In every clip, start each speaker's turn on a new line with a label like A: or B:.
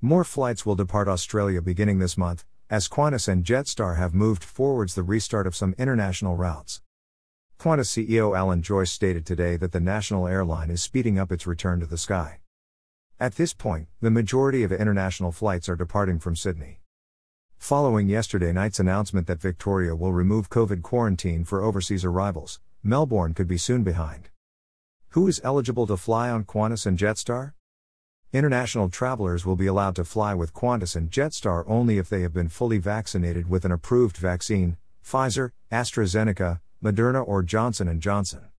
A: More flights will depart Australia beginning this month, as Qantas and Jetstar have moved forwards the restart of some international routes. Qantas CEO Alan Joyce stated today that the national airline is speeding up its return to the sky. At this point, the majority of international flights are departing from Sydney. Following yesterday night's announcement that Victoria will remove COVID quarantine for overseas arrivals, Melbourne could be soon behind. Who is eligible to fly on Qantas and Jetstar? International travelers will be allowed to fly with Qantas and Jetstar only if they have been fully vaccinated with an approved vaccine, Pfizer, AstraZeneca, Moderna or Johnson & Johnson.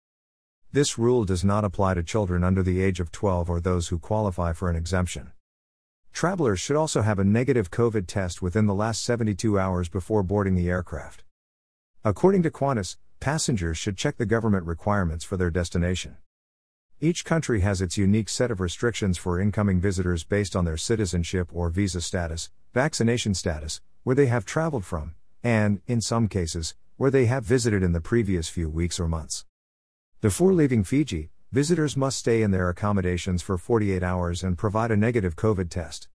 A: This rule does not apply to children under the age of 12 or those who qualify for an exemption. Travelers should also have a negative COVID test within the last 72 hours before boarding the aircraft. According to Qantas, passengers should check the government requirements for their destination. Each country has its unique set of restrictions for incoming visitors based on their citizenship or visa status, vaccination status, where they have traveled from, and, in some cases, where they have visited in the previous few weeks or months. Before leaving Fiji, visitors must stay in their accommodations for 48 hours and provide a negative COVID test.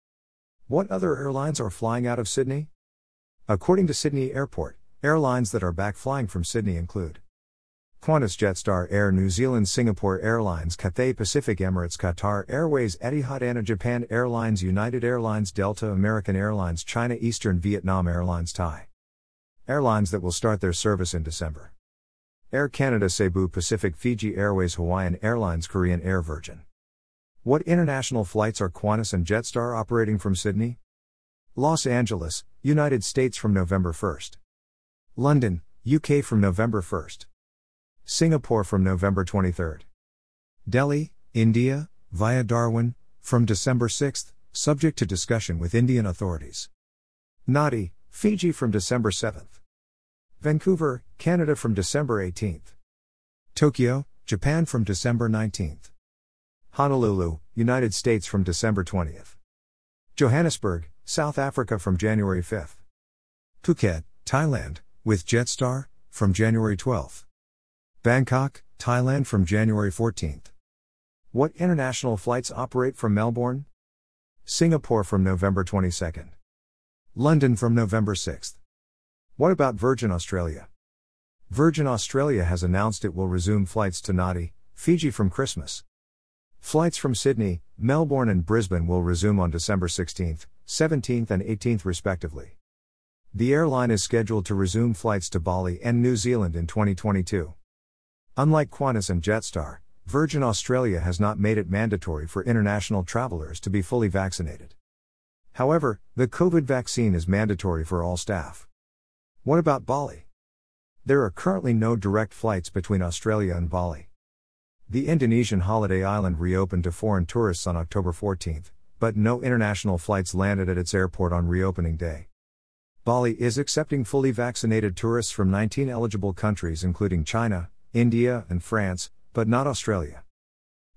A: What other airlines are flying out of Sydney? According to Sydney Airport, airlines that are back flying from Sydney include Qantas Jetstar Air New Zealand Singapore Airlines Cathay Pacific Emirates Qatar Airways Etihad ANA Japan Airlines United Airlines Delta American Airlines China Eastern Vietnam Airlines Thai Airlines that will start their service in December Air Canada Cebu Pacific Fiji Airways Hawaiian Airlines Korean Air Virgin What international flights are Qantas and Jetstar operating from Sydney? Los Angeles, United States from November 1st. London, UK from November 1st. Singapore from November 23. Delhi, India, via Darwin, from December 6, subject to discussion with Indian authorities. Nadi, Fiji from December 7. Vancouver, Canada from December 18. Tokyo, Japan from December 19. Honolulu, United States from December 20. Johannesburg, South Africa from January 5. Phuket, Thailand, with Jetstar, from January 12. Bangkok, Thailand from January 14th. What international flights operate from Melbourne? Singapore from November 22nd. London from November 6th. What about Virgin Australia? Virgin Australia has announced it will resume flights to Nadi, Fiji from Christmas. Flights from Sydney, Melbourne, and Brisbane will resume on December 16th, 17th, and 18th, respectively. The airline is scheduled to resume flights to Bali and New Zealand in 2022. Unlike Qantas and Jetstar, Virgin Australia has not made it mandatory for international travelers to be fully vaccinated. However, the COVID vaccine is mandatory for all staff. What about Bali? There are currently no direct flights between Australia and Bali. The Indonesian holiday island reopened to foreign tourists on October 14, but no international flights landed at its airport on reopening day. Bali is accepting fully vaccinated tourists from 19 eligible countries, including China, India, and France, but not Australia.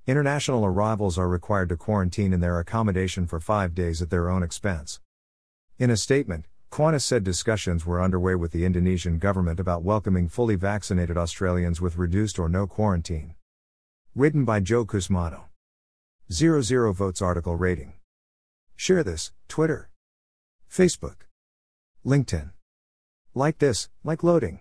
A: International arrivals are required to quarantine in their accommodation for five days at their own expense. In a statement, Qantas said discussions were underway with the Indonesian government about welcoming fully vaccinated Australians with reduced or no quarantine. Written by Joe Cusmano. 00 votes article rating. Share this, Twitter, Facebook, LinkedIn. Like this, like loading.